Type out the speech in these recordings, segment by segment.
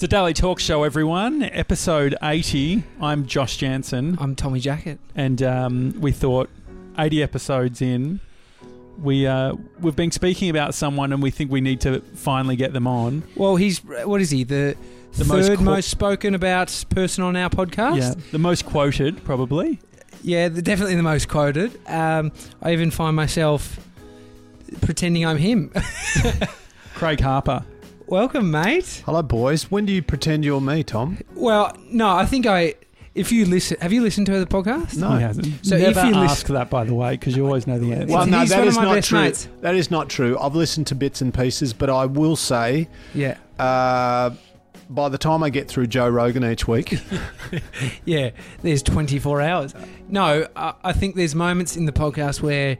It's a daily talk show, everyone. Episode 80. I'm Josh Janssen, I'm Tommy Jackett. and um, we thought 80 episodes in, we uh, we've been speaking about someone, and we think we need to finally get them on. Well, he's what is he? The, The most third qu- most spoken about person on our podcast. Yeah, the most quoted, probably. yeah, the, definitely the most quoted. Um, I even find myself pretending I'm him. Craig Harper. Welcome, mate. Hello, boys. When do you pretend you're me, Tom? Well, no, I think I. If you listen, have you listened to the podcast? No. He hasn't. So Never if you lis- ask that, by the way, because you always know the answer. Well, no, He's that one is my not true. mates. That is not true. I've listened to bits and pieces, but I will say, Yeah, uh, by the time I get through Joe Rogan each week, yeah. There's 24 hours. No, I, I think there's moments in the podcast where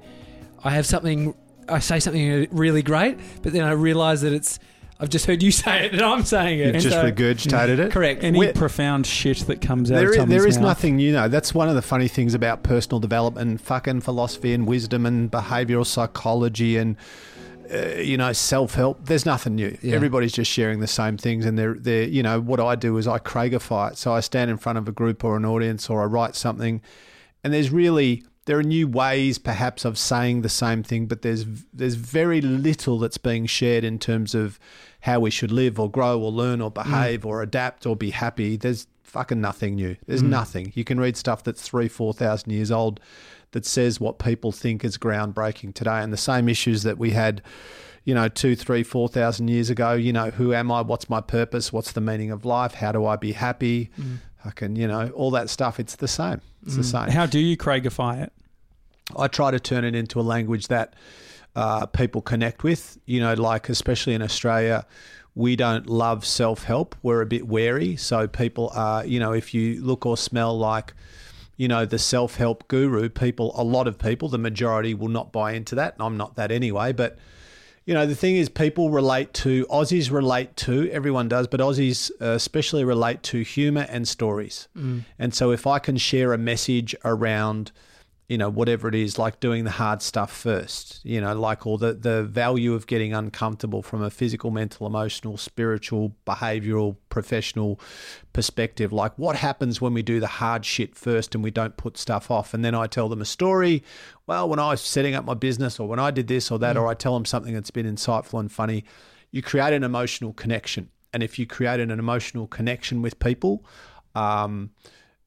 I have something, I say something really great, but then I realise that it's. I've just heard you say it, and I'm saying it. you've And just so- regurgitated it. Correct. Any We're- profound shit that comes out There of is, There is mouth. nothing new, though. That's one of the funny things about personal development and fucking philosophy and wisdom and behavioral psychology and uh, you know self help. There's nothing new. Yeah. Everybody's just sharing the same things, and they're they you know what I do is I Craigify it. So I stand in front of a group or an audience, or I write something, and there's really there are new ways perhaps of saying the same thing, but there's there's very little that's being shared in terms of how we should live or grow or learn or mm. behave or adapt or be happy. There's fucking nothing new. There's mm. nothing. You can read stuff that's three, four thousand years old that says what people think is groundbreaking today, and the same issues that we had. You know, two, three, four thousand years ago. You know, who am I? What's my purpose? What's the meaning of life? How do I be happy? Mm. I can, you know, all that stuff. It's the same. It's the same. How do you Craigify it? I try to turn it into a language that uh, people connect with. You know, like especially in Australia, we don't love self help. We're a bit wary. So people are, you know, if you look or smell like, you know, the self help guru, people, a lot of people, the majority will not buy into that. And I'm not that anyway. But, you know, the thing is, people relate to, Aussies relate to, everyone does, but Aussies uh, especially relate to humor and stories. And so if I can share a message around, you know, whatever it is, like doing the hard stuff first, you know, like all the, the value of getting uncomfortable from a physical, mental, emotional, spiritual, behavioral, professional perspective. Like what happens when we do the hard shit first and we don't put stuff off? And then I tell them a story. Well, when I was setting up my business or when I did this or that, or I tell them something that's been insightful and funny, you create an emotional connection. And if you create an emotional connection with people, um,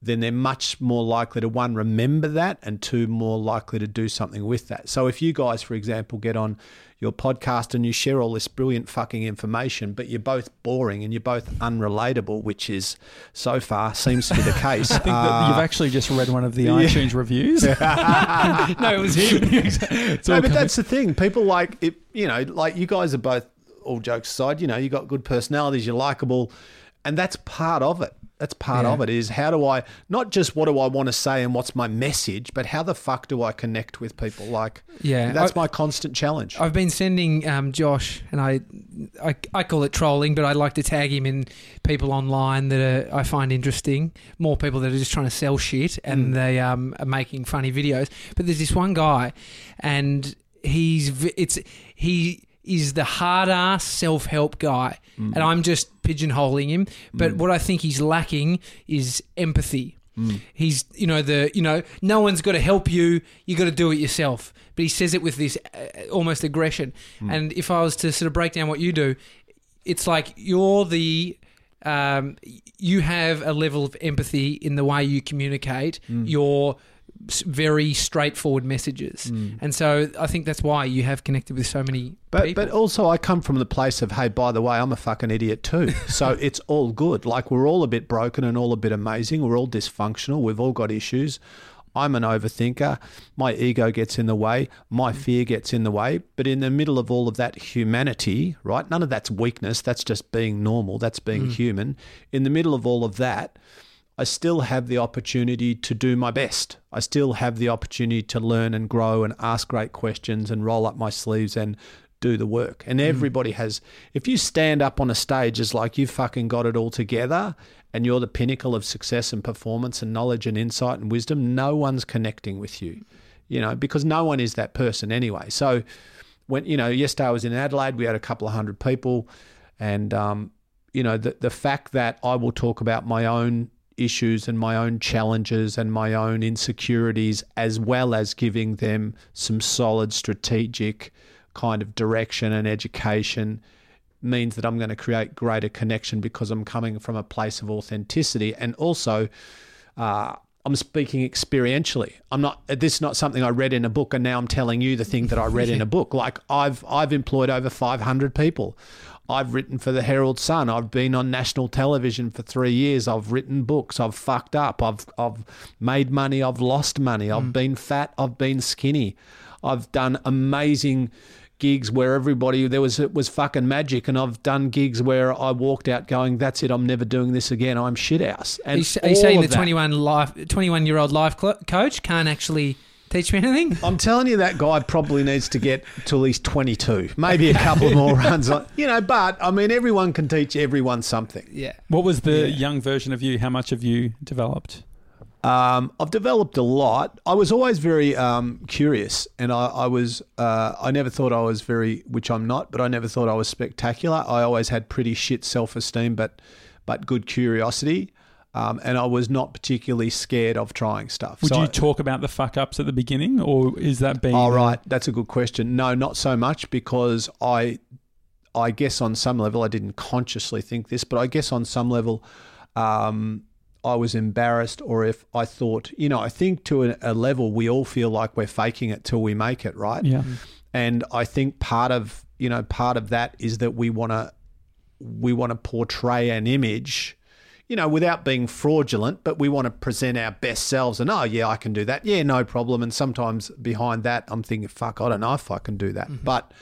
then they're much more likely to one remember that and two more likely to do something with that. So if you guys, for example, get on your podcast and you share all this brilliant fucking information, but you're both boring and you're both unrelatable, which is so far seems to be the case. I think that uh, you've actually just read one of the iTunes reviews. no, it was him. No, but that's the thing. People like it. You know, like you guys are both. All jokes aside, you know, you got good personalities. You're likable, and that's part of it. That's part Yeah. of it. Is how do I not just what do I want to say and what's my message, but how the fuck do I connect with people? Like, Yeah, that's I- my constant challenge. I've been sending um, Josh, and I, I, I call it trolling, but I like to tag him in people online that are, I find interesting. More people that are just trying to sell shit, and Mm. they um, are making funny videos. But there's this one guy, and he's it's he is the hard ass self help guy, Mm. and I'm just pigeonholing him. But what I think he's lacking is empathy. Mm. He's, you know, the, you know, no one's got to help you. You got to do it yourself. But he says it with this uh, almost aggression. And if I was to sort of break down what you do, it's like you're the, um, you have a level of empathy in the way you communicate your s- very straightforward messages. Mm. And so I think that's why you have connected with so many But people. but also I come from the place of hey, by the way, I'm a fucking idiot too. So it's all good. Like we're all a bit broken and all a bit amazing. We're all dysfunctional. We've all got issues. I'm an overthinker. My ego gets in the way. My mm. fear gets in the way. But in the middle of all of that humanity, right? None of that's weakness. That's just being normal. That's being mm. human. In the middle of all of that, I still have the opportunity to do my best. I still have the opportunity to learn and grow and ask great questions and roll up my sleeves and do the work. And everybody has, if you stand up on a stage as like you've fucking got it all together and you're the pinnacle of success and performance and knowledge and insight and wisdom, no one's connecting with you, you know, because no one is that person anyway. So when, you know, yesterday I was in Adelaide, we had a couple of hundred people and, um, you know, the the fact that I will talk about my own issues and my own challenges and my own insecurities, as well as giving them some solid strategic kind of direction and education, means that I'm going to create greater connection because I'm coming from a place of authenticity and also. Uh, I'm speaking experientially. I'm not. This is not something I read in a book, and now I'm telling you the thing that I read in a book. Like I've I've employed over 500 people. I've written for the Herald Sun. I've been on national television for three years. I've written books. I've fucked up. I've I've made money. I've lost money. I've mm. been fat. I've been skinny. I've done amazing gigs where everybody there was it was fucking magic, and I've done gigs where I walked out going, "That's it. I'm never doing this again. I'm shit house." Are And you, are you saying the 21 life 21 year old life coach can't actually teach me anything? I'm telling you, that guy probably needs to get to at least 22, maybe a couple more runs. On, you know, but I mean, everyone can teach everyone something. Yeah. What was the Yeah. young version of you? How much have you developed? Um, I've developed a lot. I was always very um, curious, and I, I was. Uh, I never thought I was very, which I'm not, but I never thought I was spectacular. I always had pretty shit self esteem, but but good curiosity. Um, and I was not particularly scared of trying stuff. Would So you talk about the fuck ups at the beginning, or is that being? All right. That's a good question. No, not so much because I, I guess on some level, I didn't consciously think this, but I guess on some level, um, I was embarrassed, or if I thought, you know, I think to a, a level we all feel like we're faking it till we make it, right? Yeah. And I think part of you know part of that is that we want to we want to portray an image, you know, without being fraudulent, but we want to present our best selves. And oh yeah, I can do that. Yeah, no problem. And sometimes behind that, I'm thinking, fuck, I don't know if I can do that. But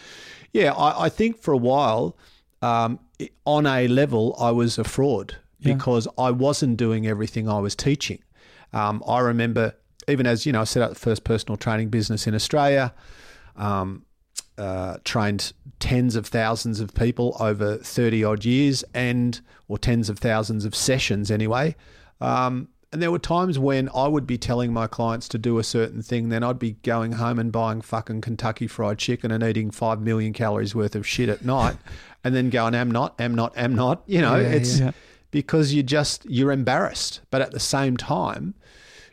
yeah, I, I think for a while, um, on a level, I was a fraud Yeah. because I wasn't doing everything I was teaching. Um, I remember, even as you know, I set up the first personal training business in Australia. Um, uh, trained tens of thousands of people over 30 odd years and or tens of thousands of sessions anyway um, and there were times when I would be telling my clients to do a certain thing, then I'd be going home and buying fucking Kentucky Fried Chicken and eating five million calories worth of shit at night, and then going, "Am not, am not, am not." You know, Yeah, it's yeah. because you just you're embarrassed, but at the same time,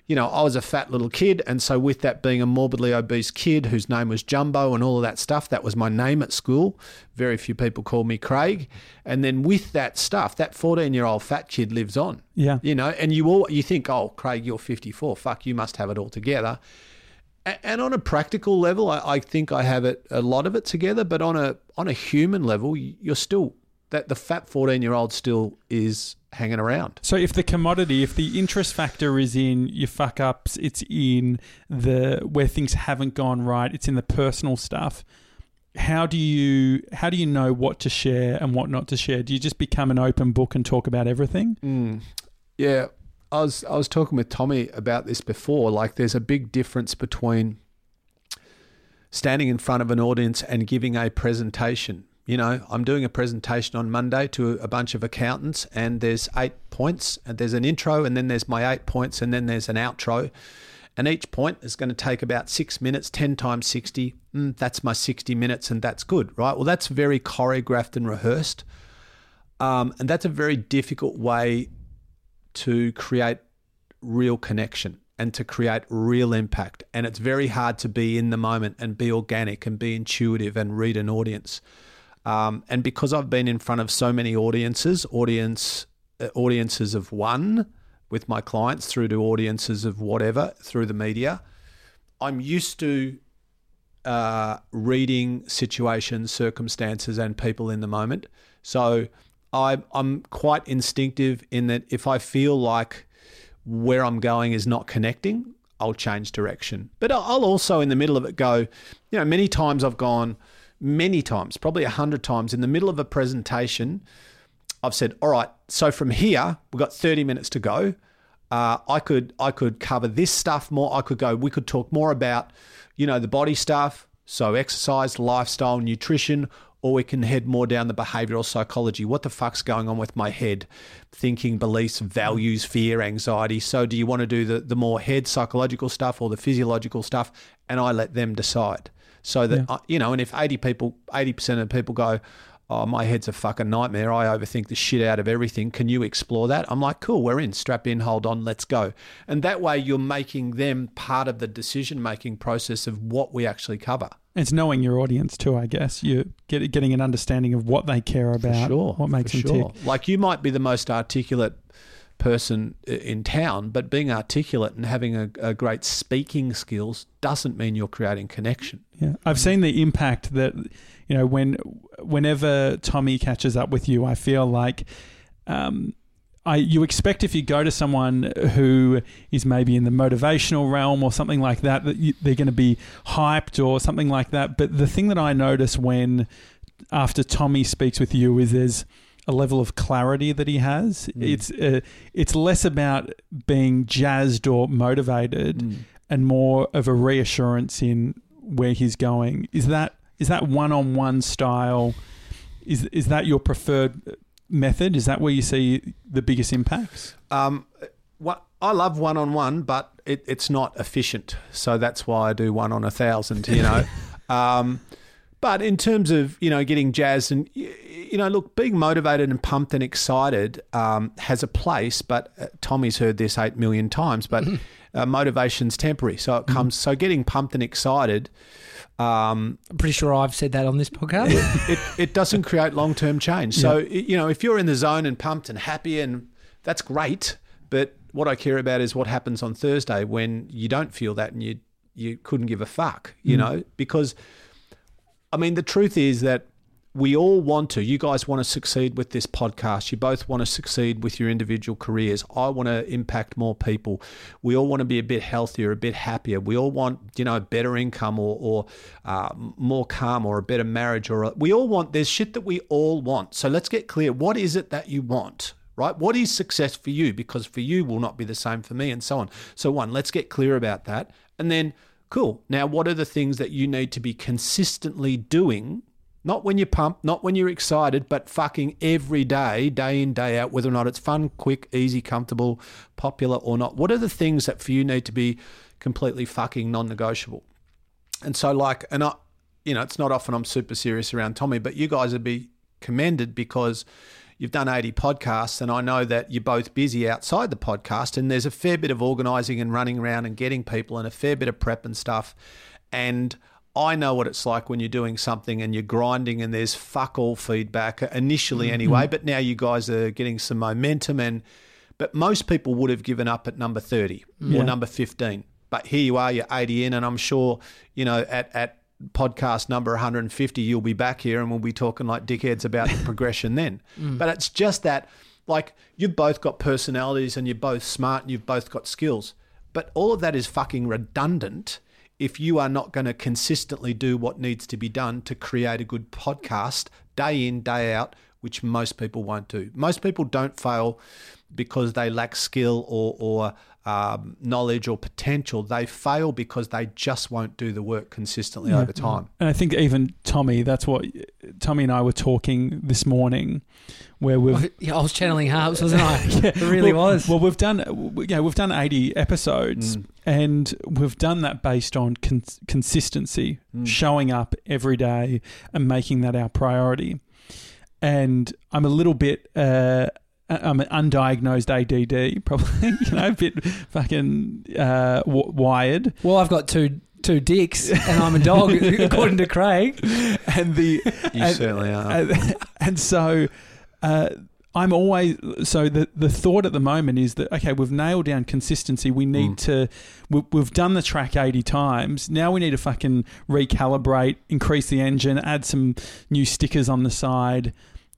you know, I was a fat little kid, and so with that being a morbidly obese kid whose name was Jumbo and all of that stuff, that was my name at school. Very few people called me Craig, and then with that stuff, that fourteen-year-old fat kid lives on. Yeah. You know, and you all you think, oh, Craig, you're 54. Fuck, you must have it all together. And on a practical level, I, I think I have it a lot of it together. But on a on a human level, you're still that the fat 14 year old still is hanging around. So if the commodity, if the interest factor is in your fuck ups, it's in the where things haven't gone right, it's in the personal stuff. How do you how do you know what to share and what not to share? Do you just become an open book and talk about everything? Mm. Yeah, I was I was talking with Tommy about this before. Like, there's a big difference between standing in front of an audience and giving a presentation. You know, I'm doing a presentation on Monday to a bunch of accountants, and there's eight points, and there's an intro, and then there's my eight points, and then there's an outro. And each point is going to take about six minutes, 10 times 60. Mm, that's my 60 minutes, and that's good, right? Well, that's very choreographed and rehearsed. Um, and that's a very difficult way to create real connection and to create real impact. And it's very hard to be in the moment and be organic and be intuitive and read an audience. Um, and because I've been in front of so many audiences, audience uh, audiences of one with my clients through to audiences of whatever through the media, I'm used to uh, reading situations, circumstances, and people in the moment. So I, I'm quite instinctive in that if I feel like where I'm going is not connecting, I'll change direction. But I'll I'll also, in the middle of it, go, you know, many times I've gone, many times, probably a hundred times, in the middle of a presentation, I've said, all right, so from here, we've got 30 minutes to go. Uh, I could I could cover this stuff more. I could go. We could talk more about, you know, the body stuff. So exercise, lifestyle, nutrition, or we can head more down the behavioral psychology. What the fuck's going on with my head? Thinking, beliefs, values, fear, anxiety. So do you want to do the, the more head psychological stuff or the physiological stuff? And I let them decide. So that, Yeah. I- you know, and if 80 people, 80% of people go, oh, my head's a fucking nightmare. I overthink the shit out of everything. Can you explore that? I'm like, cool, we're in. Strap in, hold on, let's go. And that way you're making them part of the decision making process of what we actually cover. It's knowing your audience too, I guess. You're getting an understanding of what they care about, sure, what makes for them sure. tick. Like you might be the most articulate person in town, but being articulate and having a, a great speaking skills doesn't mean you're creating connection. Yeah, I've seen the impact that you know when whenever Tommy catches up with you, I feel like um, I you expect if you go to someone who is maybe in the motivational realm or something like that that you, they're going to be hyped or something like that. But the thing that I notice when after Tommy speaks with you is there's a level of clarity that he has. Mm. It's uh, it's less about being jazzed or motivated and more of a reassurance in where he's going. Is that is that one on one style? Is is that your preferred method? Is that where you see the biggest impacts? Um, what I love one on one, but it, it's not efficient. So that's why I do one on a thousand. You know. um, but in terms of you know getting jazzed and you know look being motivated and pumped and excited um, has a place. But uh, Tommy's heard this eight million times. But uh, motivation's temporary, so it comes. So getting pumped and excited. Um, I'm pretty sure I've said that on this podcast. it, it doesn't create long term change. So, you know, if you're in the zone and pumped and happy, and that's great. But what I care about is what happens on Thursday when you don't feel that and you, you couldn't give a fuck, you know, because I mean, the truth is that we all want to. You guys want to succeed with this podcast. You both want to succeed with your individual careers. I want to impact more people. We all want to be a bit healthier, a bit happier. We all want, you know, better income or, or uh, more calm or a better marriage. Or a, we all want. There's shit that we all want. So let's get clear. What is it that you want? Right? What is success for you? Because for you will not be the same for me, and so on. So one, let's get clear about that, and then cool. Now, what are the things that you need to be consistently doing? Not when you're pumped, not when you're excited, but fucking every day, day in, day out, whether or not it's fun, quick, easy, comfortable, popular or not. What are the things that for you need to be completely fucking non negotiable? And so, like, and I, you know, it's not often I'm super serious around Tommy, but you guys would be commended because you've done 80 podcasts, and I know that you're both busy outside the podcast, and there's a fair bit of organising and running around and getting people, and a fair bit of prep and stuff. And I know what it's like when you're doing something and you're grinding, and there's fuck all feedback initially, mm-hmm. anyway. But now you guys are getting some momentum, and but most people would have given up at number 30 Yeah. or number 15. But here you are, you're 80 in, and I'm sure, you know, at, at podcast number 150, you'll be back here and we'll be talking like dickheads about the progression then. Mm. But it's just that, like, you've both got personalities and you're both smart and you've both got skills. But all of that is fucking redundant if you are not going to consistently do what needs to be done to create a good podcast day in, day out, which most people won't do. Most people don't fail because they lack skill or, or um, knowledge or potential. They fail because they just won't do the work consistently over time. And I think even Tommy, that's what Tommy and I were talking this morning, where we've yeah, I was channeling harps, wasn't I? yeah, it really well, was. Well, we've done yeah, we've done eighty episodes, Mm. and we've done that based on con- consistency, Mm. showing up every day and making that our priority. And I'm a little bit. Uh, I'm an undiagnosed ADD, probably, you know, a bit fucking uh, w- wired. well, I've got two two dicks, and I'm a dog, according to Craig. And the You And- certainly are. and, and so uh, I'm always so the the thought at the moment is that okay we've nailed down consistency we need Mm. to we, we've done the track 80 times now we need to fucking recalibrate increase the engine add some new stickers on the side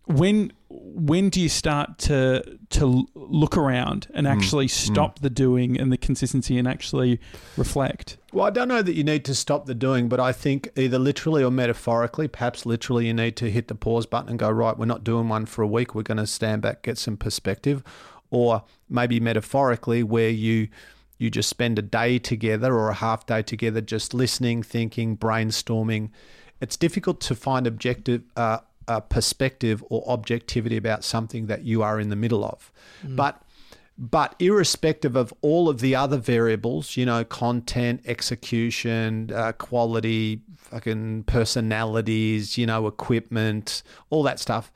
when when do you start to to look around and Mm. actually stop the doing and the consistency and actually reflect Well, I don't know that you need to stop the doing, but I think either literally or metaphorically, perhaps literally, you need to hit the pause button and go, right, we're not doing one for a week. We're going to stand back, get some perspective. Or maybe metaphorically, where you you just spend a day together or a half day together, just listening, thinking, brainstorming. It's difficult to find objective uh, uh, perspective or objectivity about something that you are in the middle of. But But irrespective of all of the other variables, you know, content, execution, uh, quality, fucking personalities, you know, equipment, all that stuff.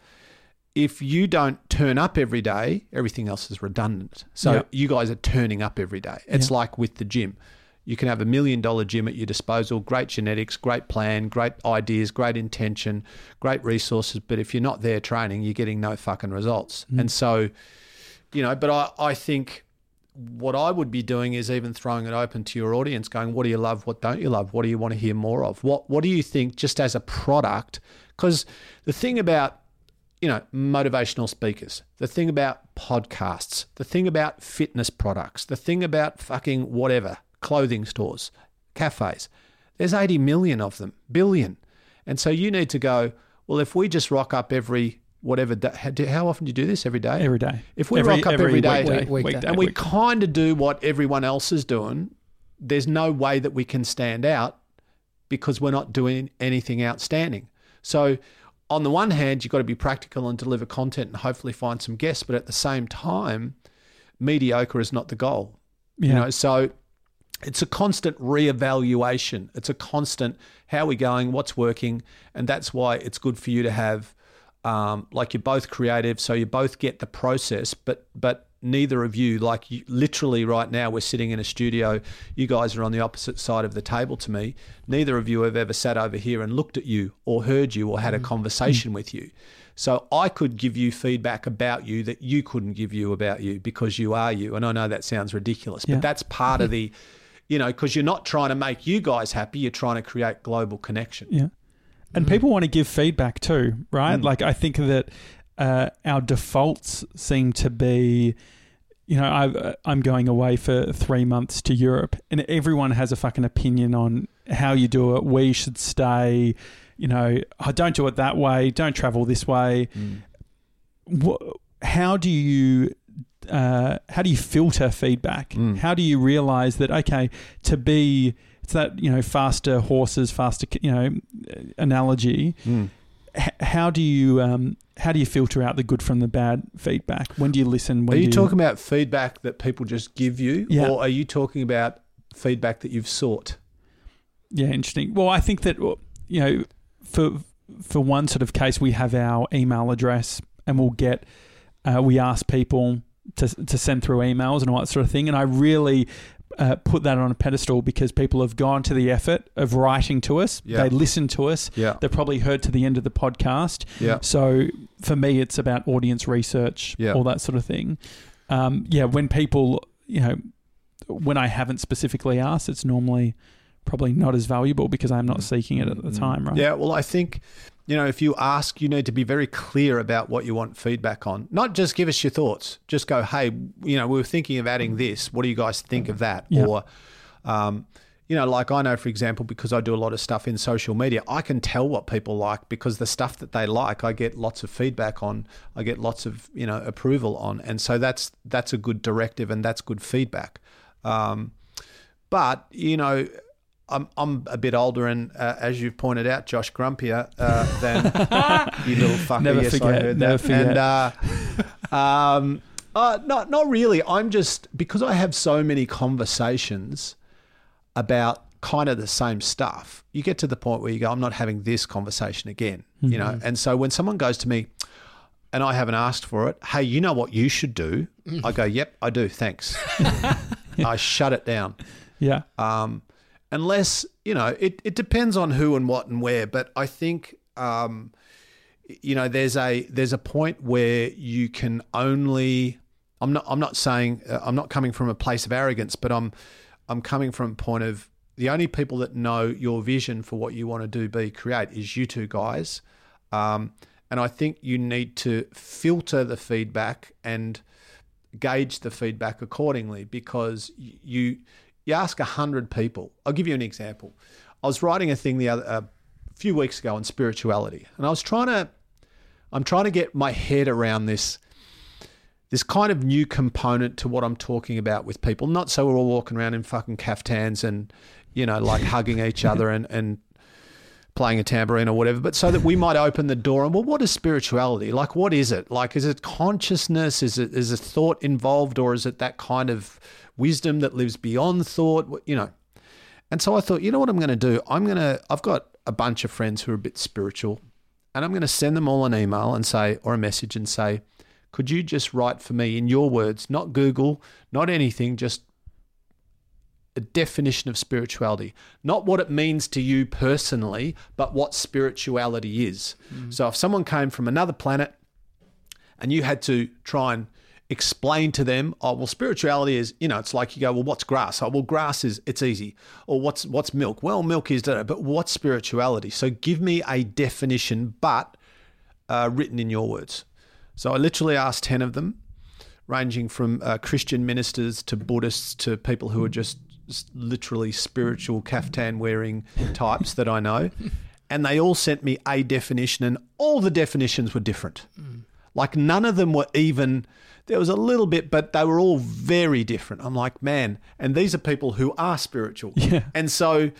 If you don't turn up every day, everything else is redundant. So Yeah. you guys are turning up every day. It's like with the gym. You can have a million dollar gym at your disposal, great genetics, great plan, great ideas, great intention, great resources. But if you're not there training, you're getting no fucking results. Mm. And so, you know, but I, I think what I would be doing is even throwing it open to your audience, going, "What do you love? What don't you love? What do you want to hear more of? What What do you think just as a product?" Because the thing about you know motivational speakers, the thing about podcasts, the thing about fitness products, the thing about fucking whatever clothing stores, cafes, there's 80 million of them, billion, and so you need to go. Well, if we just rock up every whatever day, how, how often do you do this every day? every day. If we rock up every day- weekday, Week- weekday. weekday, and we kind of do what everyone else is doing, there's no way that we can stand out because we're not doing anything outstanding. So, on the one hand, you've got to be practical and deliver content and hopefully find some guests, but at the same time, mediocre is not the goal. yeah. You know, so it's a constant reevaluation. It's a constant how are we going, what's working, and that's why it's good for you to have um, like you're both creative, so you both get the process, but but neither of you like you, literally right now we're sitting in a studio. You guys are on the opposite side of the table to me. Neither of you have ever sat over here and looked at you or heard you or had a conversation with you. So I could give you feedback about you that you couldn't give you about you because you are you. And I know that sounds ridiculous, Yeah. but that's part of the, you know, because you're not trying to make you guys happy. You're trying to create global connection. Yeah. And people want to give feedback too, right? Mm. Like I think that uh, our defaults seem to be, you know, I've, uh, I'm going away for three months to Europe, and everyone has a fucking opinion on how you do it. We should stay, you know, oh, don't do it that way. Don't travel this way. Wha how do you uh, how do you filter feedback? Mm. How do you realize that okay, to be it's that you know faster horses, faster you know analogy. Mm. H- how do you um, how do you filter out the good from the bad feedback? When do you listen? When Are you do talking about feedback that people just give you, Yeah. or are you talking about feedback that you've sought? Yeah, interesting. Well, I think that you know, for for one sort of case, we have our email address, and we'll get uh, we ask people to to send through emails and all that sort of thing. And I really uh, put that on a pedestal because people have gone to the effort of writing to us. Yeah. They listen to us. Yeah, They've probably heard to the end of the podcast. yeah, So for me, it's about audience research, Yeah. all that sort of thing. Um, yeah, when people, you know, when I haven't specifically asked, it's normally probably not as valuable because I'm not seeking it at the time, right? Mm. Yeah, well, I think, you know, if you ask, you need to be very clear about what you want feedback on. Not just give us your thoughts. Just go, hey, you know, we were thinking of adding this. What do you guys think of that? Yeah. Or, um, you know, like I know, for example, because I do a lot of stuff in social media, I can tell what people like because the stuff that they like, I get lots of feedback on. I get lots of you know approval on, and so that's that's a good directive and that's good feedback. Um, but you know, I'm I'm a bit older, and uh, as you've pointed out, Josh grumpier uh, than you little fucker. Never yes, I forget, heard never that. forget. And uh, um, uh, not not really. I'm just because I have so many conversations about kind of the same stuff. You get to the point where you go, I'm not having this conversation again. You know, and so when someone goes to me. And I haven't asked for it. Hey, you know what you should do? I go, yep, I do. Thanks. I shut it down Yeah. um, unless you know it, it depends on who and what and where but i think um, you know there's a there's a point where you can only i'm not i'm not saying uh, i'm not coming from a place of arrogance but i'm i'm coming from a point of the only people that know your vision for what you want to do be create is you two guys. Um, and i think you need to filter the feedback and gauge the feedback accordingly because you you ask a hundred people. I'll give you an example. I was writing a thing the other a few weeks ago on spirituality, and I was trying to I'm trying to get my head around this this kind of new component to what I'm talking about with people. Not so we're all walking around in fucking caftans and you know like hugging each other and and playing a tambourine or whatever, but so that we might open the door and well, what is spirituality? Like, what is it? Like, is it consciousness? Is it is a thought involved, or is it that kind of wisdom that lives beyond thought? You know. And so I thought, you know what I'm going to do? I'm going to. I've got a bunch of friends who are a bit spiritual, and I'm going to send them all an email and say, or a message and say, could you just write for me in your words, not Google, not anything, just a definition of spirituality, not what it means to you personally, but what spirituality is. Mm. So if someone came from another planet and you had to try and explain to them, oh well, spirituality is, you know, it's like you go, well, what's grass? Oh well, grass is it's easy. Or what's what's milk? Well, milk is, but what's spirituality? So give me a definition, but uh, written in your words. So I literally asked ten of them, ranging from uh, Christian ministers to Buddhists to people who are just literally spiritual kaftan wearing types that I know. And they all sent me a definition, and all the definitions were different. Like none of them were even, there was a little bit, but they were all very different. I'm like, man, and these are people who are spiritual. Yeah. And so,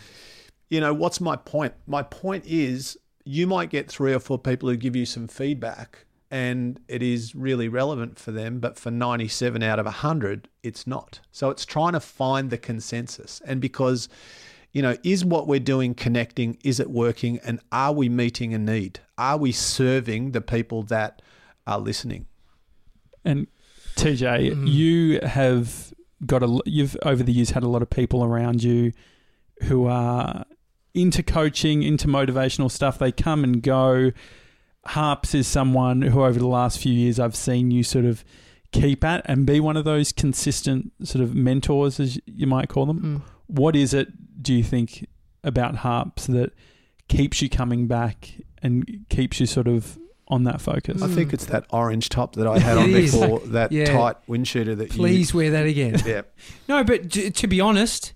you know, what's my point? My point is you might get three or four people who give you some feedback and it is really relevant for them, but for 97 out of 100, it's not. So it's trying to find the consensus. And because, you know, is what we're doing connecting? Is it working? And are we meeting a need? Are we serving the people that are listening? And TJ, you have got a you've over the years had a lot of people around you who are into coaching, into motivational stuff. They come and go. Harps is someone who over the last few years I've seen you sort of keep at and be one of those consistent sort of mentors as you might call them. Mm. What is it do you think about Harps that keeps you coming back and keeps you sort of on that focus? I think it's that orange top that I had on It is. before, that Yeah. tight wind shooter that Please wear that again. you. Yeah. No, but t- to be honest,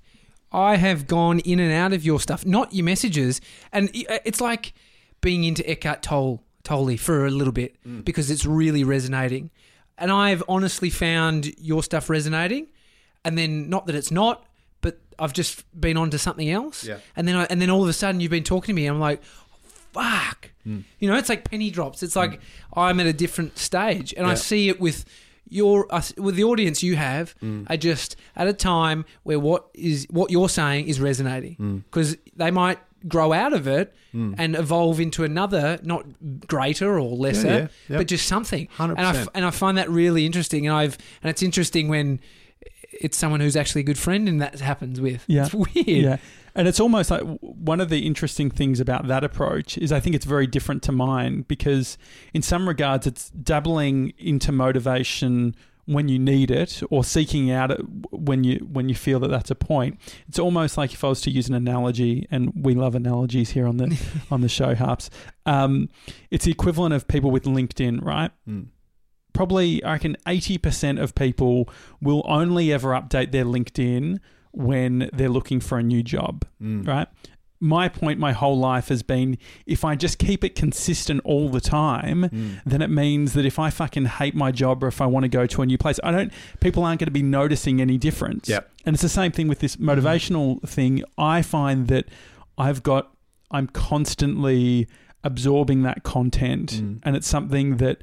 I have gone in and out of your stuff, not your messages, and i- it's like being into Eckhart Tolle, Tolle for a little bit Mm. because it's really resonating, and I've honestly found your stuff resonating, and then not that it's not, but I've just been onto something else, Yeah. and then I, and then all of a sudden you've been talking to me, and I'm like, fuck, Mm. you know, it's like penny drops. It's like I'm at a different stage, and I see it with your us with the audience you have Mm. are just at a time where what is what you're saying is resonating Mm. because they might grow out of it and evolve into another not greater or lesser yeah, yep. but just something 100%. and I, f- and I find that really interesting and I've and it's interesting when it's someone who's actually a good friend and that happens with Yeah. it's weird Yeah. And it's almost like one of the interesting things about that approach is I think it's very different to mine because, in some regards, it's dabbling into motivation when you need it or seeking out it when you when you feel that that's a point. It's almost like if I was to use an analogy, and we love analogies here on the on the show, Harps. Um, it's the equivalent of people with LinkedIn, right? Mm. probably I reckon eighty percent of people will only ever update their LinkedIn when they're looking for a new job, Mm. right? My point my whole life has been if I just keep it consistent all the time, Mm. then it means that if I fucking hate my job or if I want to go to a new place, I don't people aren't going to be noticing any difference. Yep. And it's the same thing with this motivational thing. I find that I've got I'm constantly absorbing that content Mm. and it's something that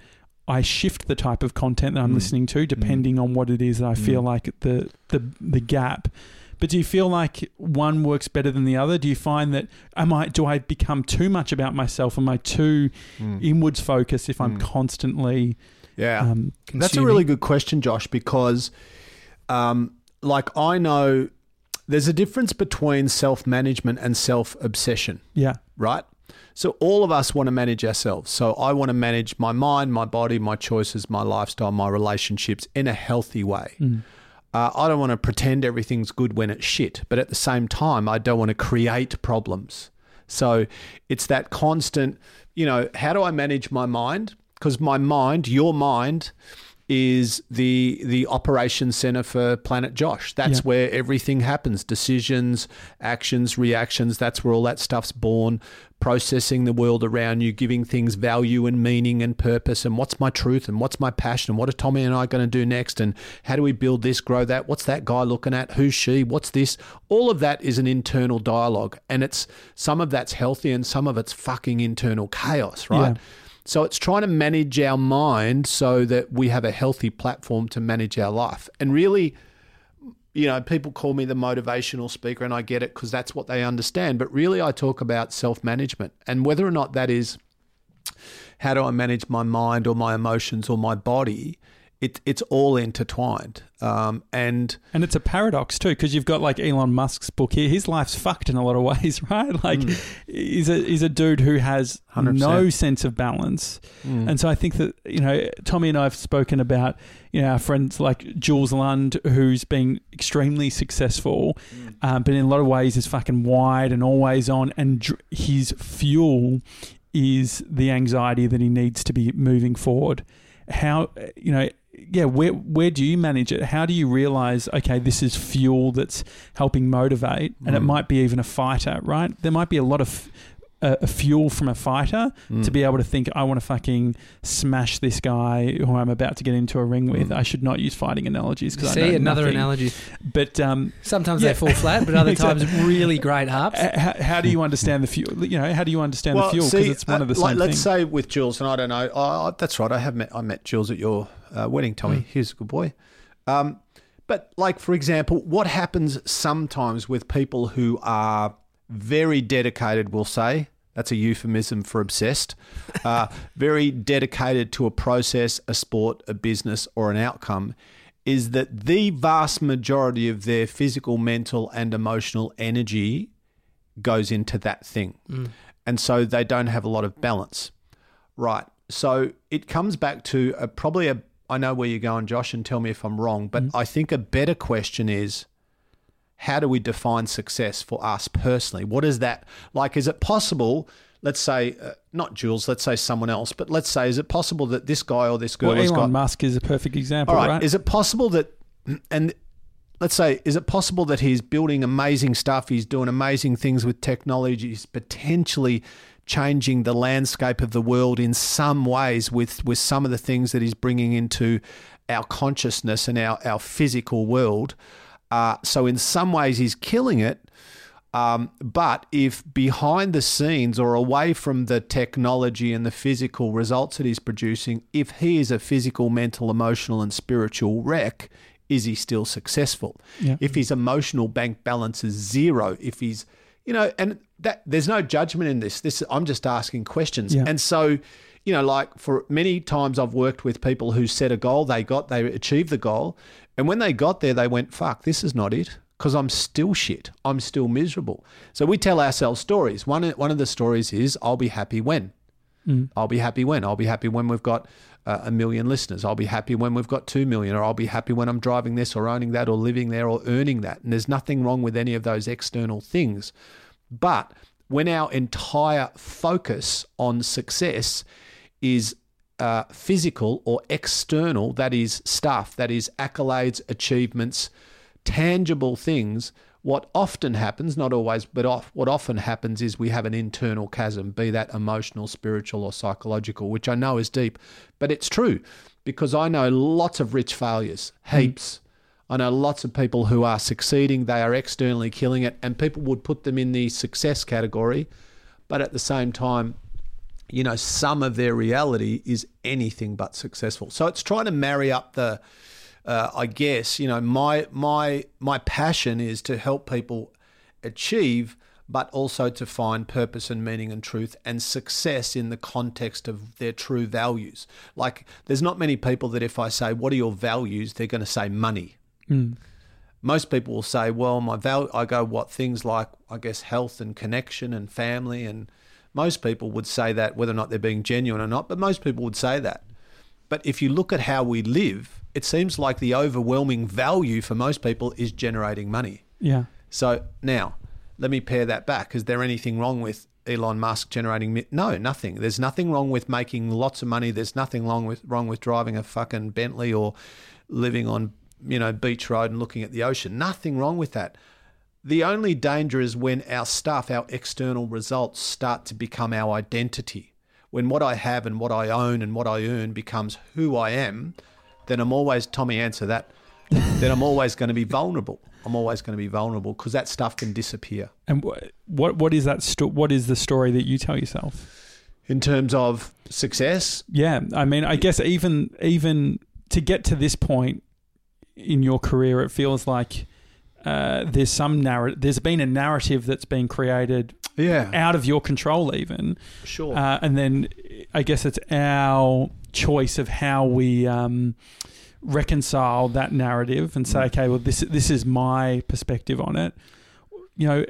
I shift the type of content that I'm Mm. listening to depending on what it is that I feel Mm. like the the the gap. But do you feel like one works better than the other? Do you find that am I do I become too much about myself? Am I too Mm. inwards focused if I'm Mm. constantly Yeah. um, That's a really good question, Josh, because um, like I know there's a difference between self management and self obsession, yeah right? So all of us want to manage ourselves. So I want to manage my mind, my body, my choices, my lifestyle, my relationships in a healthy way. Mm. Uh, I don't want to pretend everything's good when it's shit, but at the same time, I don't want to create problems. So it's that constant, you know, how do I manage my mind? Because my mind, your mind, is the the operations center for Planet Josh. That's Yeah. where everything happens: decisions, actions, reactions. That's where all that stuff's born. Processing the world around you, giving things value and meaning and purpose, and what's my truth and what's my passion, and what are Tommy and I going to do next, and how do we build this, grow that? What's that guy looking at? Who's she? What's this? All of that is an internal dialogue, and it's some of that's healthy and some of it's fucking internal chaos, right? Yeah. So it's trying to manage our mind so that we have a healthy platform to manage our life. And really, you know, people call me the motivational speaker, and I get it because that's what they understand. But really, I talk about self management and whether or not that is how do I manage my mind or my emotions or my body. It, it's all intertwined. Um, and And it's a paradox too, because you've got like Elon Musk's book here. His life's fucked in a lot of ways, right? Like, he's a he's a dude who has 100%. no sense of balance, and so I think that you know Tommy and I have spoken about you know our friends like Jules Lund, who's been extremely successful, um, but in a lot of ways is fucking wide and always on, and dr- his fuel is the anxiety that he needs to be moving forward. How you know yeah, where where do you manage it? How do you realize okay, this is fuel that's helping motivate, and it might be even a fighter, right? There might be a lot of uh, a fuel from a fighter to be able to think, I want to fucking smash this guy who I'm about to get into a ring with. I should not use fighting analogies because I See know another nothing. analogy. But um, Sometimes Yeah. they fall flat, but other Exactly. times really great harps. how, how do you understand the fuel? You know, how do you understand the fuel? Because it's one uh, of the like, same let's things. say with Jules, and I don't know. Oh, that's right. I have met. I met Jules at your uh, wedding, Tommy. He's a good boy. Um, but like for example, what happens sometimes with people who are very dedicated? We'll say that's a euphemism for obsessed. Uh, very dedicated to a process, a sport, a business, or an outcome. Is that the vast majority of their physical, mental, and emotional energy goes into that thing. And so they don't have a lot of balance. Right. So it comes back to a, probably a, I know where you're going, Josh, and tell me if I'm wrong, but I think a better question is how do we define success for us personally? What is that like? Is it possible? Let's say, uh, not Jules, let's say someone else, but let's say, is it possible that this guy or this girl well, has Elon got Musk is a perfect example, all right. right? Is it possible that, and let's say, is it possible that he's building amazing stuff? He's doing amazing things with technology. He's potentially changing the landscape of the world in some ways with, with some of the things that he's bringing into our consciousness and our, our physical world. Uh, so, in some ways, he's killing it. Um, but if behind the scenes or away from the technology and the physical results that he's producing, if he is a physical, mental, emotional, and spiritual wreck, is he still successful? Yeah. If his emotional bank balance is zero, if he's, you know, and that there's no judgment in this. This I'm just asking questions, Yeah. and so. You know, like for many times I've worked with people who set a goal, they got, they achieved the goal. And when they got there, they went, fuck, this is not it because I'm still shit. I'm still miserable. So we tell ourselves stories. One, one of the stories is, I'll be happy when. Mm. I'll be happy when. I'll be happy when we've got uh, a million listeners. I'll be happy when we've got two million, or I'll be happy when I'm driving this, or owning that, or living there, or earning that. And there's nothing wrong with any of those external things. But when our entire focus on success is uh, physical or external, that is stuff, that is accolades, achievements, tangible things, what often happens, not always, but off, what often happens is we have an internal chasm, be that emotional, spiritual, or psychological, which I know is deep, but it's true because I know lots of rich failures, hmm. heaps. I know lots of people who are succeeding, they are externally killing it, and people would put them in the success category, but at the same time, you know, some of their reality is anything but successful. So it's trying to marry up the, uh, I guess, you know, my my my passion is to help people achieve, but also to find purpose and meaning and truth and success in the context of their true values. Like, there's not many people that if I say, "What are your values?" they're going to say money. Most people will say, "Well, my val." I go, "What things like, I guess, health and connection and family and." Most people would say that, whether or not they're being genuine or not, but most people would say that. But if you look at how we live, it seems like the overwhelming value for most people is generating money. yeah. So now, let me pare that back. Is there anything wrong with Elon Musk generating mi- no nothing. There's nothing wrong with making lots of money. There's nothing wrong with wrong with driving a fucking Bentley or living on you know beach road and looking at the ocean. Nothing wrong with that. The only danger is when our stuff, our external results start to become our identity. When what I have and what I own and what I earn becomes who I am, then I'm always, Tommy, answer that, then I'm always going to be vulnerable. I'm always going to be vulnerable because that stuff can disappear. And wh- what what is that? Sto- what is the story that you tell yourself? In terms of success, Yeah, I mean, I guess even even to get to this point in your career, it feels like uh, there's some narrative. There's been a narrative that's been created yeah, out of your control, even, sure. uh, and then I guess it's our choice of how we um, reconcile that narrative and say, Mm. okay, well, this this is my perspective on it. You know,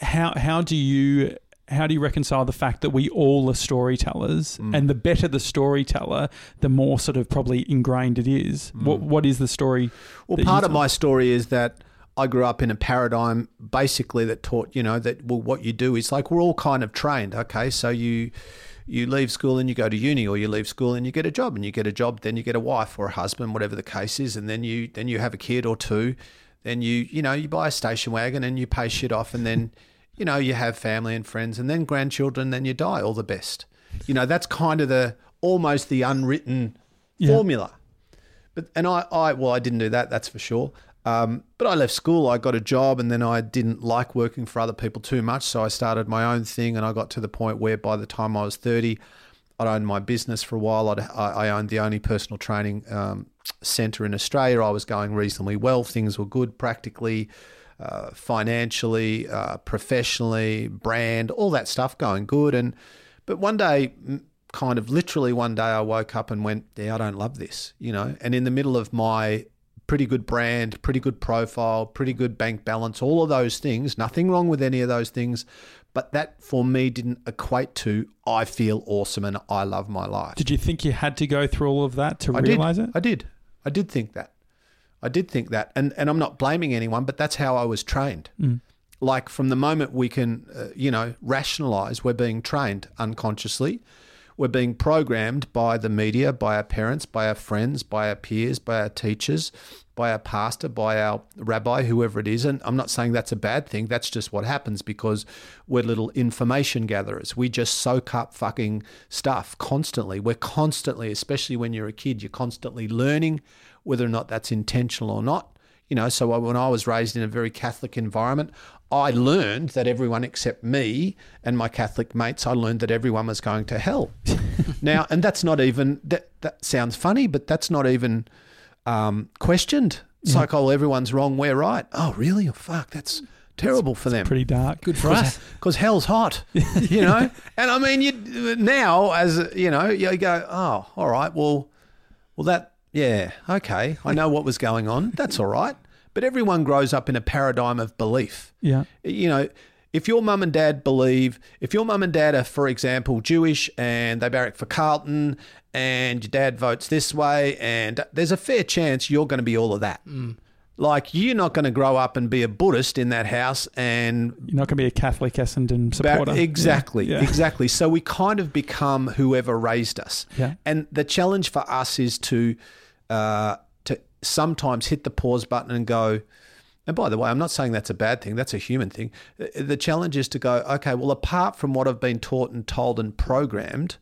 how how do you how do you reconcile the fact that we all are storytellers, Mm. and the better the storyteller, the more sort of probably ingrained it is. What Mm. what is the story? Well, part of my story is that I grew up in a paradigm basically that taught, you know, that well, what you do is like we're all kind of trained. Okay, so you you leave school and you go to uni, or you leave school and you get a job, and you get a job, then you get a wife or a husband, whatever the case is, and then you then you have a kid or two, then you you know you buy a station wagon and you pay shit off, and then you know you have family and friends, and then grandchildren, then you die. All the best. You know that's kind of the almost the unwritten Yeah. formula. But and I, I well, I didn't do that. That's for sure. Um, but I left school. I got a job, and then I didn't like working for other people too much. So I started my own thing, and I got to the point where by the time I was thirty, I'd owned my business for a while. I'd, I I owned the only personal training um, center in Australia. I was going reasonably well. Things were good, practically, uh, financially, uh, professionally, brand, all that stuff going good. And but one day, kind of literally one day, I woke up and went, "Yeah, I don't love this," you know. And in the middle of my pretty good brand, pretty good profile, pretty good bank balance, all of those things, nothing wrong with any of those things, but that for me didn't equate to I feel awesome and I love my life. Did you think you had to go through all of that to I realize did. it? I did. I did think that. I did think that. And and I'm not blaming anyone, but that's how I was trained. Mm. Like from the moment we can, uh, you know, rationalize, we're being trained unconsciously. We're being programmed by the media, by our parents, by our friends, by our peers, by our teachers, by our pastor, by our rabbi, whoever it is. And I'm not saying that's a bad thing. That's just what happens because we're little information gatherers. We just soak up fucking stuff constantly. We're constantly, especially when you're a kid, you're constantly learning whether or not that's intentional or not. You know, so when I was raised in a very Catholic environment, I learned that everyone except me and my Catholic mates, I learned that everyone was going to hell. now, and that's not even that. That sounds funny, but that's not even um, questioned. It's like, oh, everyone's wrong, we're right. Oh, really? Oh, fuck, that's terrible for them Pretty dark. Good for us. because hell's hot, you know. and I mean, you now as you know, you go, oh, all right, well, well, that, yeah, okay, I know what was going on. That's all right. But everyone grows up in a paradigm of belief. Yeah. You know, if your mum and dad believe, if your mum and dad are, for example, Jewish and they barrack for Carlton, and your dad votes this way, and there's a fair chance you're going to be all of that. Like you're not going to grow up and be a Buddhist in that house and You're not going to be a Catholic Essendon Ba- supporter. exactly, Yeah. exactly. So we kind of become whoever raised us. Yeah. And the challenge for us is to uh, to sometimes hit the pause button and go. And by the way, I'm not saying that's a bad thing. That's a human thing. Uh, The challenge is to go. Okay, well, apart from what I've been taught and told and programmed,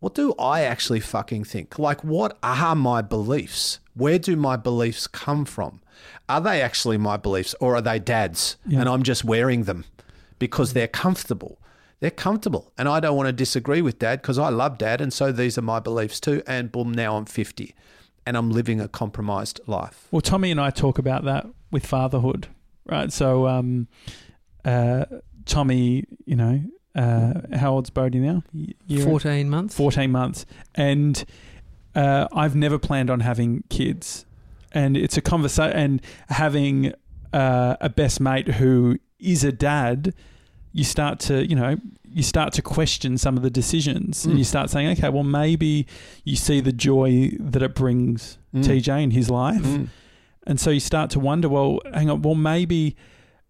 what do I actually fucking think? Like, what are my beliefs? Where do my beliefs come from? Are they actually my beliefs or are they dad's Yeah. and I'm just wearing them because they're comfortable? They're comfortable. And I don't want to disagree with dad because I love dad. And so these are my beliefs too. And boom, now I'm 50 and I'm living a compromised life. Well, Tommy and I talk about that with fatherhood, right? So, um, uh, Tommy, you know, uh, how old's Bodie now? Y- year- 14 months. 14 months. And uh, I've never planned on having kids. And it's a conversation, and having uh, a best mate who is a dad, you start to, you know, you start to question some of the decisions and Mm. you start saying, okay, well, maybe you see the joy that it brings Mm. TJ in his life. Mm. And so you start to wonder, well, hang on, well, maybe,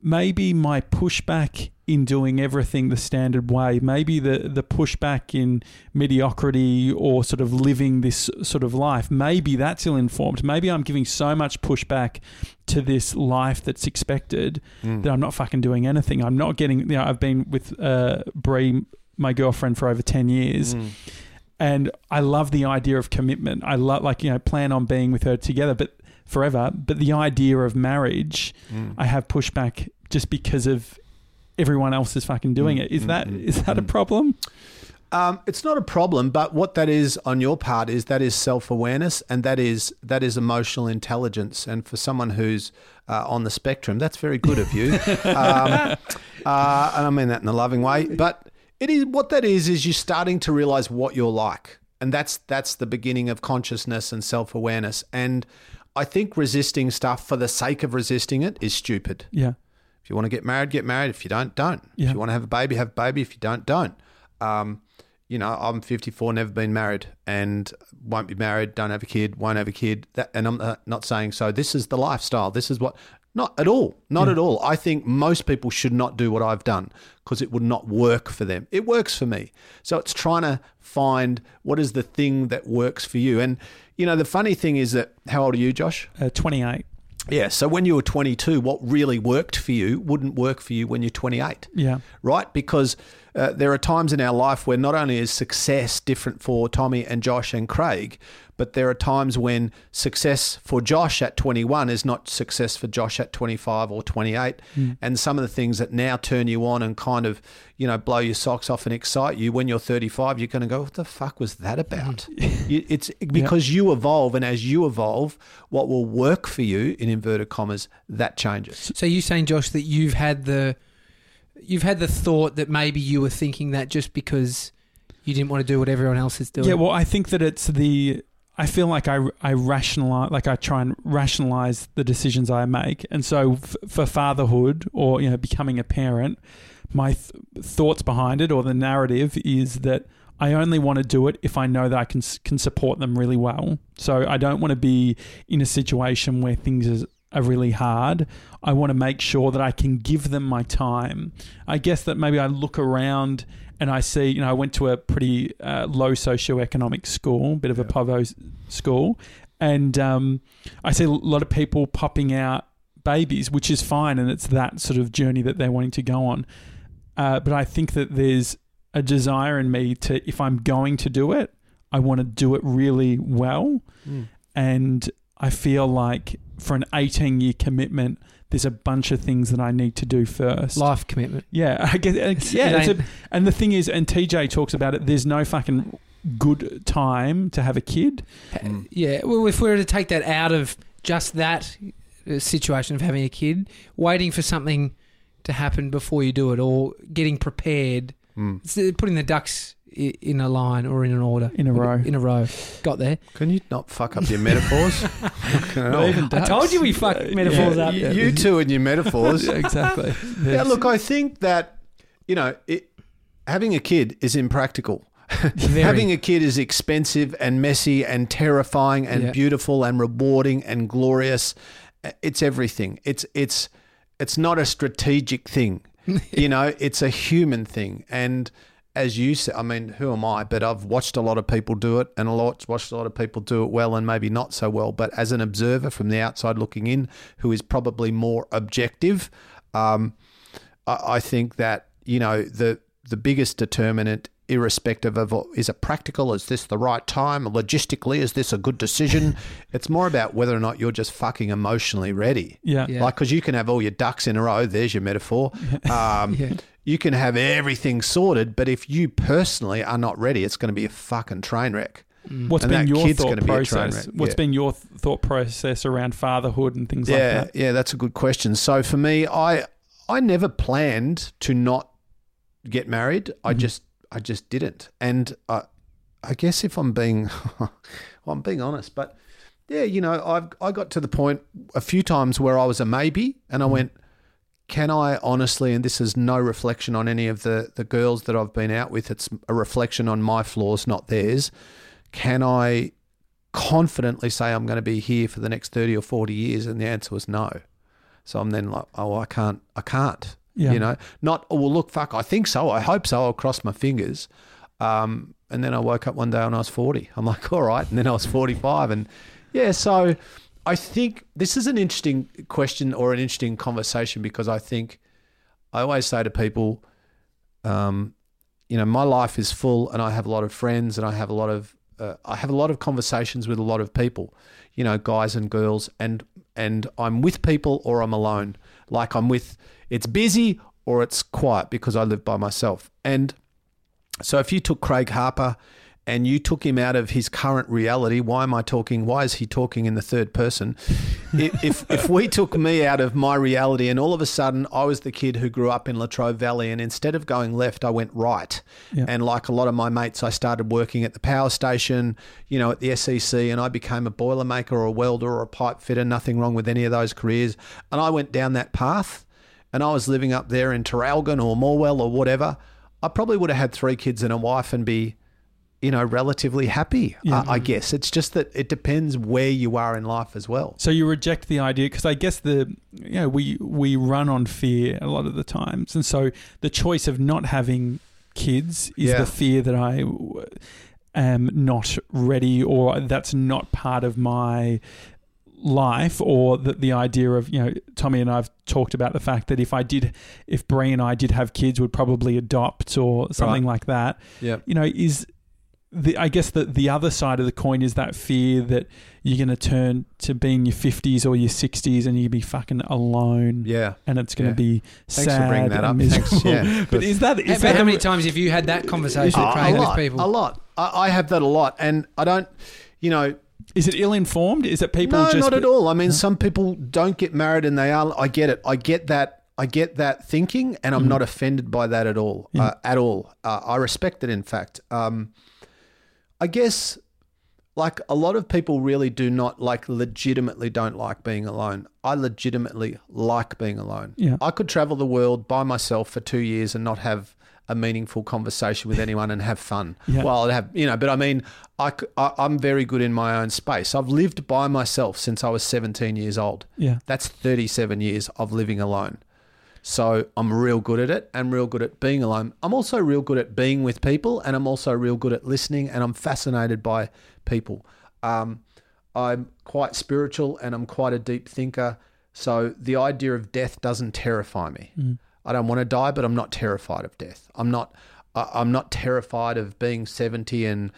maybe my pushback in doing everything the standard way. Maybe the the pushback in mediocrity or sort of living this sort of life. Maybe that's ill informed. Maybe I'm giving so much pushback to this life that's expected Mm. that I'm not fucking doing anything. I'm not getting. You know, I've been with uh, Brie, my girlfriend, for over ten years. Mm. and I love the idea of commitment. I love like you know plan on being with her together, but forever. But the idea of marriage, Mm. I have pushback just because of everyone else is fucking doing Mm, it. Is mm, that mm, is that a problem? Um, it's not a problem, but what that is on your part is that is self awareness and that is that is emotional intelligence. And for someone who's uh, on the spectrum, that's very good of you. um, uh, and I mean that in a loving way. But it is what that is is you're starting to realize what you're like, and that's that's the beginning of consciousness and self awareness. And I think resisting stuff for the sake of resisting it is stupid. Yeah, you want to get married, get married. If you don't, don't. Yeah. If you want to have a baby, have a baby. If you don't, don't. Um, you know, I'm 54, never been married, and won't be married. Don't have a kid, won't have a kid. That, and I'm not saying so. This is the lifestyle. This is what. Not at all. Not at all. I think most people should not do what I've done because it would not work for them. It works for me. So it's trying to find what is the thing that works for you. And you know, the funny thing is that how old are you, Josh? uh, twenty eight. Yeah. So when you were 22, what really worked for you wouldn't work for you when you're 28, Yeah, right? Because uh, there are times in our life where not only is success different for Tommy and Josh and Craig, but there are times when success for Josh at 21 is not success for Josh at 25 or 28. Hmm. And some of the things that now turn you on and kind of, you know, blow your socks off and excite you when you're 35, you're going to go, what the fuck was that about? It's because you evolve. And as you evolve, what will work for you, in inverted commas, that changes. So you're saying, Josh, that you've had the you've had the thought that maybe you were thinking that just because you didn't want to do what everyone else is doing. yeah. Well, I think that it's the. I feel like I, I rationalize, like I try and rationalize the decisions I make, and so f- for fatherhood or you know becoming a parent, my th- thoughts behind it or the narrative is that I only want to do it if I know that I can can support them really well. So I don't want to be in a situation where things is, are really hard. I want to make sure that I can give them my time. I guess that maybe I look around and I see, you know, I went to a pretty uh, low socioeconomic school, bit of a Yeah. povo school, and um, I see a lot of people popping out babies, which is fine, and it's that sort of journey that they're wanting to go on. Uh, but I think that there's a desire in me to, if I'm going to do it, I want to do it really well. And I feel like for an 18 year commitment, there's a bunch of things that I need to do first. life commitment. Yeah, I guess. It's- yeah, it it's a, and the thing is, and TJ talks about it. There's no fucking good time to have a kid. Mm. Yeah. Well, if we were to take that out of just that uh, situation of having a kid, waiting for something to happen before you do it, or getting prepared, Mm. it's, uh, putting the ducks i- in a line or in an order, In a row. In a row. Got there. Can you not fuck up your metaphors? Fucking I told you we fuck metaphors yeah, up. you, you two and your metaphors. Yeah, exactly. Yeah, There's- look, I think that you know, it, having a kid is impractical. Having a kid is expensive and messy and terrifying and Yeah. beautiful and rewarding and glorious. It's everything. It's it's it's not a strategic thing. you know, it's a human thing. And as you said, I mean, who am I? But I've watched a lot of people do it, and a lot watched a lot of people do it well and maybe not so well. But as an observer from the outside looking in, who is probably more objective, um, I, I think that you know the the biggest determinant, irrespective of is it practical, is this the right time, logistically, is this a good decision? it's more about whether or not you're just fucking emotionally ready. yeah. Yeah. Like, because you can have all your ducks in a row. There's your metaphor. Um, Yeah. You can have everything sorted, but if you personally are not ready, it's going to be a fucking train wreck. What's And been that your kid's thought gonna be a train process? wreck, What's yeah. been your th- thought process around fatherhood and things yeah, like that? yeah, that's a good question. So for me, I I never planned to not get married. I Mhm. just I just didn't, and I I guess if I'm being well, I'm being honest, but yeah, you know, I've I got to the point a few times where I was a maybe, and I Mhm. went. Can I honestly, and this is no reflection on any of the, the girls that I've been out with, it's a reflection on my flaws, not theirs. Can I confidently say I'm going to be here for the next 30 or 40 years? And the answer was no. So I'm then like, oh, I can't, I can't. Yeah. You know, not oh, well. Look, fuck. I think so. I hope so. I'll cross my fingers. Um, and then I woke up one day and I was forty. I'm like, all right. And then I was forty five, and yeah. So I think this is an interesting question or an interesting conversation because I think I always say to people, um, you know, my life is full, and I have a lot of friends, and I have a lot of uh, I have a lot of conversations with a lot of people, you know, guys and girls, and and I'm with people or I'm alone. Like I'm with, it's busy or it's quiet because I live by myself. And so if you took Craig Harper and you took him out of his current reality, why am I talking? Why is he talking in the third person? if, if, we took me out of my reality and all of a sudden I was the kid who grew up in Latrobe Valley and instead of going left, I went right. Yeah. And like a lot of my mates, I started working at the power station, you know, at the SEC, and I became a boilermaker or a welder or a pipe fitter. Nothing wrong with any of those careers. And I went down that path and I was living up there in Traralgon or Morwell or whatever. I probably would have had three kids and a wife and be you know, relatively happy. Yeah. I, I guess it's just that it depends where you are in life as well. So you reject the idea because I guess the you know we we run on fear a lot of the times, and so the choice of not having kids is Yeah. the fear that I am not ready or that's not part of my life or that the idea of you know Tommy and I've talked about the fact that if I did if Bree and I did have kids would probably adopt or something like that Yeah. you know, is the I guess the the other side of the coin is that fear that you're going to turn to being your 50s or your 60s and you'll be fucking alone. Yeah. And it's going Yeah. to be Thanks sad for bringing that up. Thanks. Yeah. but is that is How, that how many times have you had that conversation, Oh, Craig, a with lot. people? A lot. I, I have that a lot, and I don't. You know, is it ill informed? Is it people no, just not at all. I mean, some people don't get married, and they are. I get it. I get that. I get that thinking, and I'm not offended by that at all. Yeah. Uh, at all. Uh, I respect it. In fact, um, I guess like a lot of people really do not like legitimately don't like being alone. I legitimately like being alone. Yeah. I could travel the world by myself for two years and not have a meaningful conversation with anyone and have fun. Yeah. Well, I'd have you know, but I mean, I, I, am very good in my own space. I've lived by myself since I was 17 years old. Yeah. That's 37 years of living alone. So I'm real good at it and real good at being alone. I'm also real good at being with people and I'm also real good at listening and I'm fascinated by people. Um, I'm quite spiritual and I'm quite a deep thinker. So the idea of death doesn't terrify me. I don't want to die, but I'm not terrified of death. I'm not. I'm not terrified of being 70 and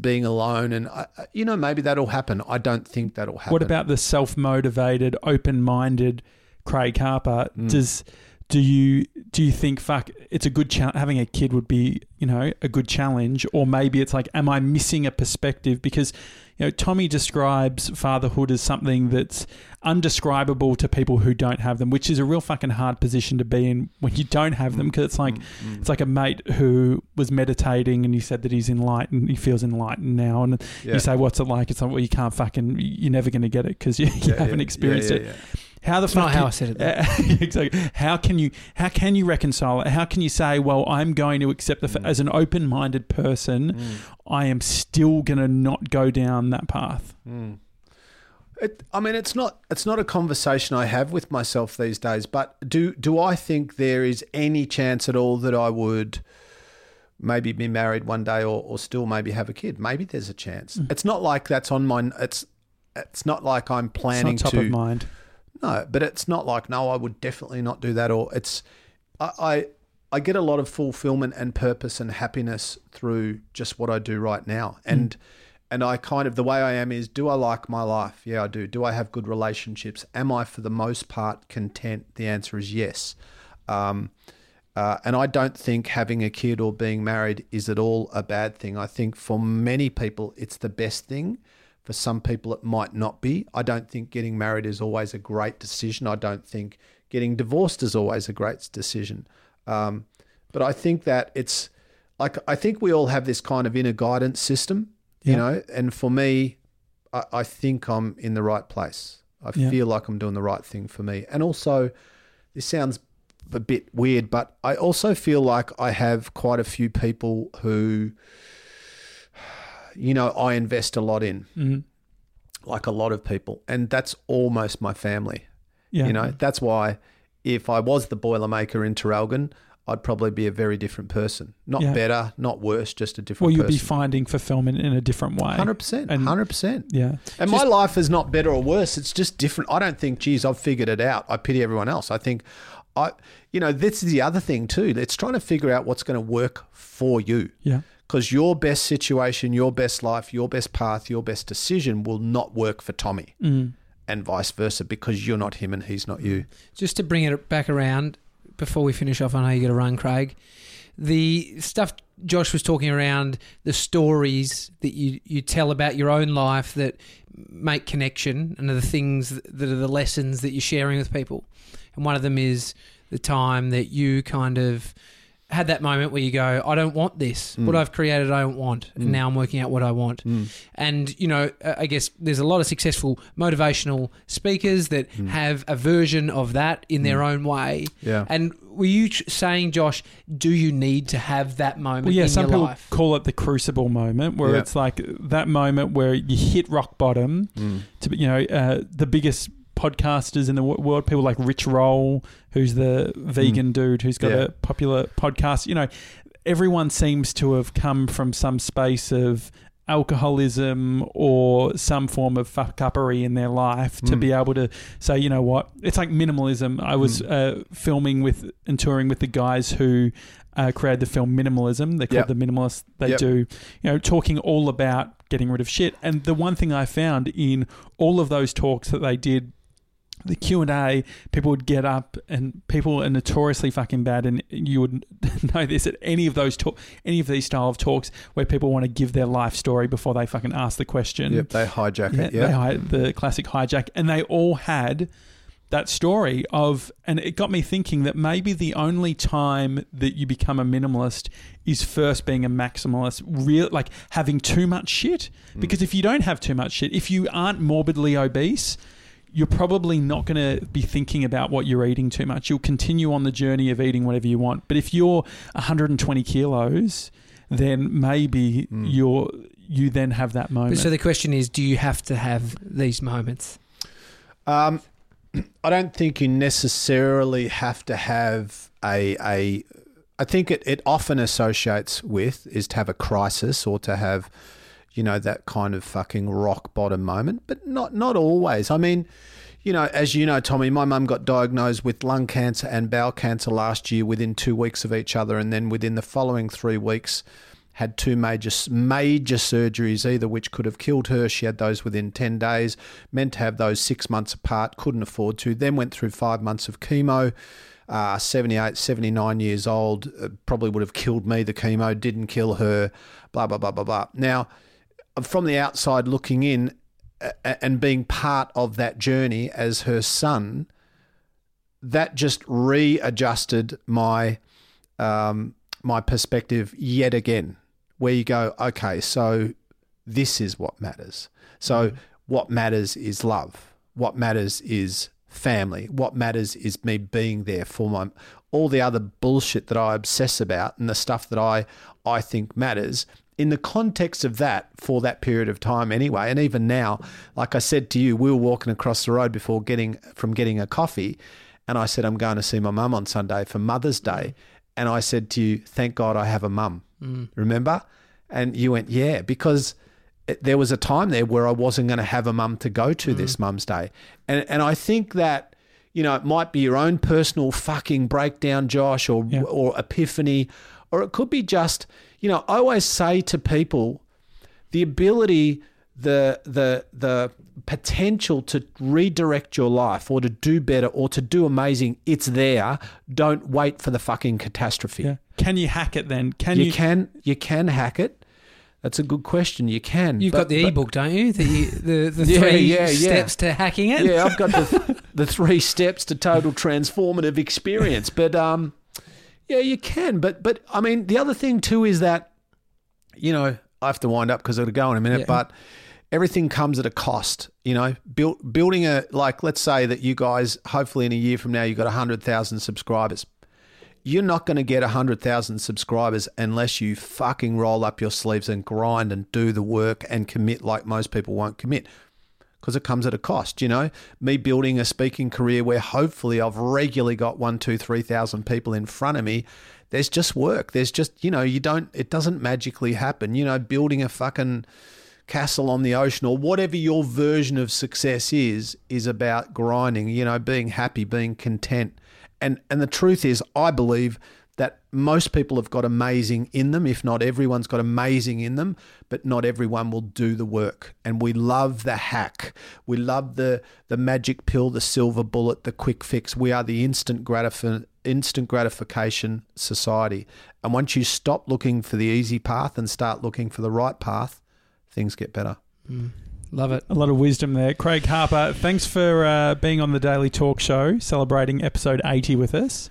being alone. And I, you know, maybe that'll happen. I don't think that'll happen. What about the self motivated, open minded Craig Harper? Mm. Does do you do you think fuck it's a good challenge having a kid would be you know a good challenge? Or maybe it's like am i missing a perspective? Because you know tommy describes fatherhood as something that's undescribable to people who don't have them which is a real fucking hard position to be in when you don't have them because it's like Mm, it's like a mate who was meditating and he said that he's enlightened he feels enlightened now. And Yeah. you say what's it like? It's like well you can't fucking you're never going to get it because you, you Yeah, haven't yeah, experienced it how the That's fuck not can- how I said it. Uh, exactly. How can you how can you reconcile it? How can you say, well, I'm going to accept the fa- Mm. as an open-minded person, Mm. I am still going to not go down that path. Mm. It, I mean, it's not it's not a conversation I have with myself these days. But do do I think there is any chance at all that I would maybe be married one day or, or still maybe have a kid? Maybe there's a chance. It's not like that's on my. It's it's not like I'm It's planning not top to. of mind. No, but it's not like no, I would definitely not do that. Or it's I, I I get a lot of fulfillment and purpose and happiness through just what I do right now. And and I kind of the way I am is do I like my life? Yeah, I do. Do I have good relationships? Am I for the most part content? The answer is yes. Um, uh, and I don't think having a kid or being married is at all a bad thing. I think for many people, it's the best thing. For some people, it might not be. I don't think getting married is always a great decision. I don't think getting divorced is always a great decision. Um, but I think that it's like, I think we all have this kind of inner guidance system, you know, and for me, I, I think I'm in the right place. I Yeah. feel like I'm doing the right thing for me. And also, this sounds a bit weird, but I also feel like I have quite a few people who, you know, I invest a lot in, Mhm. like a lot of people, and that's almost my family. Yeah. You know, that's why if I was the Boilermaker in Traralgon, I'd probably be a very different person. Not Yeah. better, not worse, just a different. Well, different you'll be finding fulfillment in a different way. Hundred percent, hundred percent. Yeah. And my life is not better or worse. It's just different. I don't think, geez, I've figured it out. I pity everyone else. I think, I, you know, this is the other thing too. It's trying to figure out what's going to work for you. Yeah. Because your best situation, your best life, your best path, your best decision will not work for Tommy, Mm. and vice versa. Because you're not him and he's not you. Just to bring it back around before we finish off, I know you got to run, Craig. The stuff Josh was talking around the stories that you, you tell about your own life that make connection and are the things that are the lessons that you're sharing with people. And one of them is the time that you kind of had that moment where you go, I don't want this. Mm. What I've created, I don't want. And mm. now I'm working out what I want. Mm. And, you know, uh, I guess there's a lot of successful motivational speakers that have a version of that in their own way. Yeah. And were you saying, Josh, do you need to have that moment Well, yeah, in some your people life? call it the crucible moment, where Yeah. it's like that moment where you hit rock bottom. To be- you know, uh, the biggest podcasters in the wo- world, people like Rich Roll, who's the vegan dude who's got Yeah. a popular podcast. You know, everyone seems to have come from some space of alcoholism or some form of fuck uppery in their life to Mm. be able to say, you know what, it's like minimalism. I was Mm. uh, filming with and touring with the guys who uh, created the film Minimalism. They're called Yep. the Minimalists. They Yep. do, you know, talking all about getting rid of shit. And the one thing I found in all of those talks that they did the Q and A, people would get up, and people are notoriously fucking bad. And you would know this at any of those talk, any of these style of talks where people want to give their life story before they fucking ask the question. Yep. They hijack Yeah, it. they Yeah. hi- the classic hijack, and they all had that story of, and it got me thinking that maybe the only time that you become a minimalist is first being a maximalist, real like having too much shit. Mm. Because if you don't have too much shit, if you aren't morbidly obese. You're probably not going to be thinking about what you're eating too much. You'll continue on the journey of eating whatever you want. But if you're 120 kilos, then maybe Mm. you're you then have that moment. So the question is, do you have to have these moments? Um, I don't think you necessarily have to have a a. I think it, it often associates with is to have a crisis or to have, you know, that kind of fucking rock bottom moment, but not not always. I mean, you know, as you know, Tommy, my mum got diagnosed with lung cancer and bowel cancer last year within two weeks of each other, and then within the following three weeks, had two major major surgeries, either which could have killed her. She had those within ten days. Meant to have those six months apart, couldn't afford to. Then went through five months of chemo. Uh, 78, 79 years old, uh, probably would have killed me. The chemo didn't kill her. Blah blah blah blah blah. Now, from the outside looking in, and being part of that journey as her son, that just readjusted my um, my perspective yet again. Where you go, okay, so this is what matters. So what matters is love. What matters is family. What matters is me being there for my all the other bullshit that I obsess about and the stuff that I I think matters in the context of that for that period of time anyway and even now like I said to you we were walking across the road before getting from getting a coffee and I said I'm going to see my mum on Sunday for Mother's Day. And I said to you thank God I have a mum. Mm. Remember? And you went yeah because it- there was a time there where I wasn't going to have a mum to go to mm. this mum's day. And and I think that you know it might be your own personal fucking breakdown Josh or Yeah. or epiphany or it could be just you know I always say to people the ability the the the potential to redirect your life or to do better or to do amazing it's there don't wait for the fucking catastrophe Yeah. Can you hack it then? Can you, you? can you can hack it that's a good question you can You've But- got the but- ebook, don't you? The the, the Yeah, three yeah, yeah. steps to hacking it. yeah, I've got the the three steps to total transformative experience. But um, yeah, you can. But but I mean, the other thing too is that, you know, I have to wind up because it'll go in a minute. Yeah. But everything comes at a cost. You know, build, building a like, let's say that you guys, hopefully in a year from now, you've got hundred thousand subscribers. You're not going to get 100,000 subscribers unless you fucking roll up your sleeves and grind and do the work and commit like most people won't commit because it comes at a cost. You know, me building a speaking career where hopefully I've regularly got one, two, three thousand people in front of me. There's just work. There's just you know you don't. It doesn't magically happen. You know, building a fucking castle on the ocean or whatever your version of success is is about grinding you know being happy being content and and the truth is i believe that most people have got amazing in them if not everyone's got amazing in them but not everyone will do the work and we love the hack we love the the magic pill the silver bullet the quick fix we are the instant gratif- instant gratification society and once you stop looking for the easy path and start looking for the right path things get better. Mm. Love it. A lot of wisdom there. Craig Harper, thanks for uh, being on the Daily Talk Show, celebrating episode 80 with us.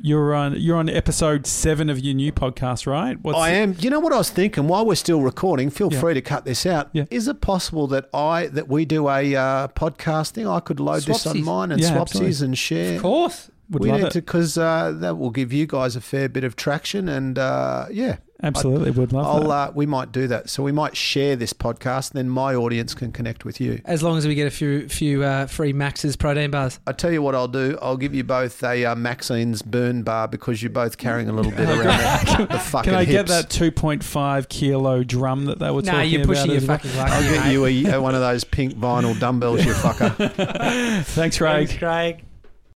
You're on you're on episode seven of your new podcast, right? What's I am. You know what I was thinking while we're still recording. Feel yeah. free to cut this out. Yeah. Is it possible that I that we do a uh, podcast thing? I could load Swapsies. this on mine and yeah, swapsies absolutely. and share. Of course, Would we need to because uh, that will give you guys a fair bit of traction and uh, yeah, Absolutely, would love I'll, that. Uh, we might do that. So we might share this podcast, and then my audience can connect with you. As long as we get a few few uh, free Max's protein bars. I tell you what, I'll do. I'll give you both a uh, Maxine's burn bar because you're both carrying a little bit around the, the fucking. Can I hips. get that 2.5 kilo drum that they were nah, talking you're pushing your fucking luck. I'll get you a, one of those pink vinyl dumbbells, you fucker. Thanks, Craig. Thanks, Craig.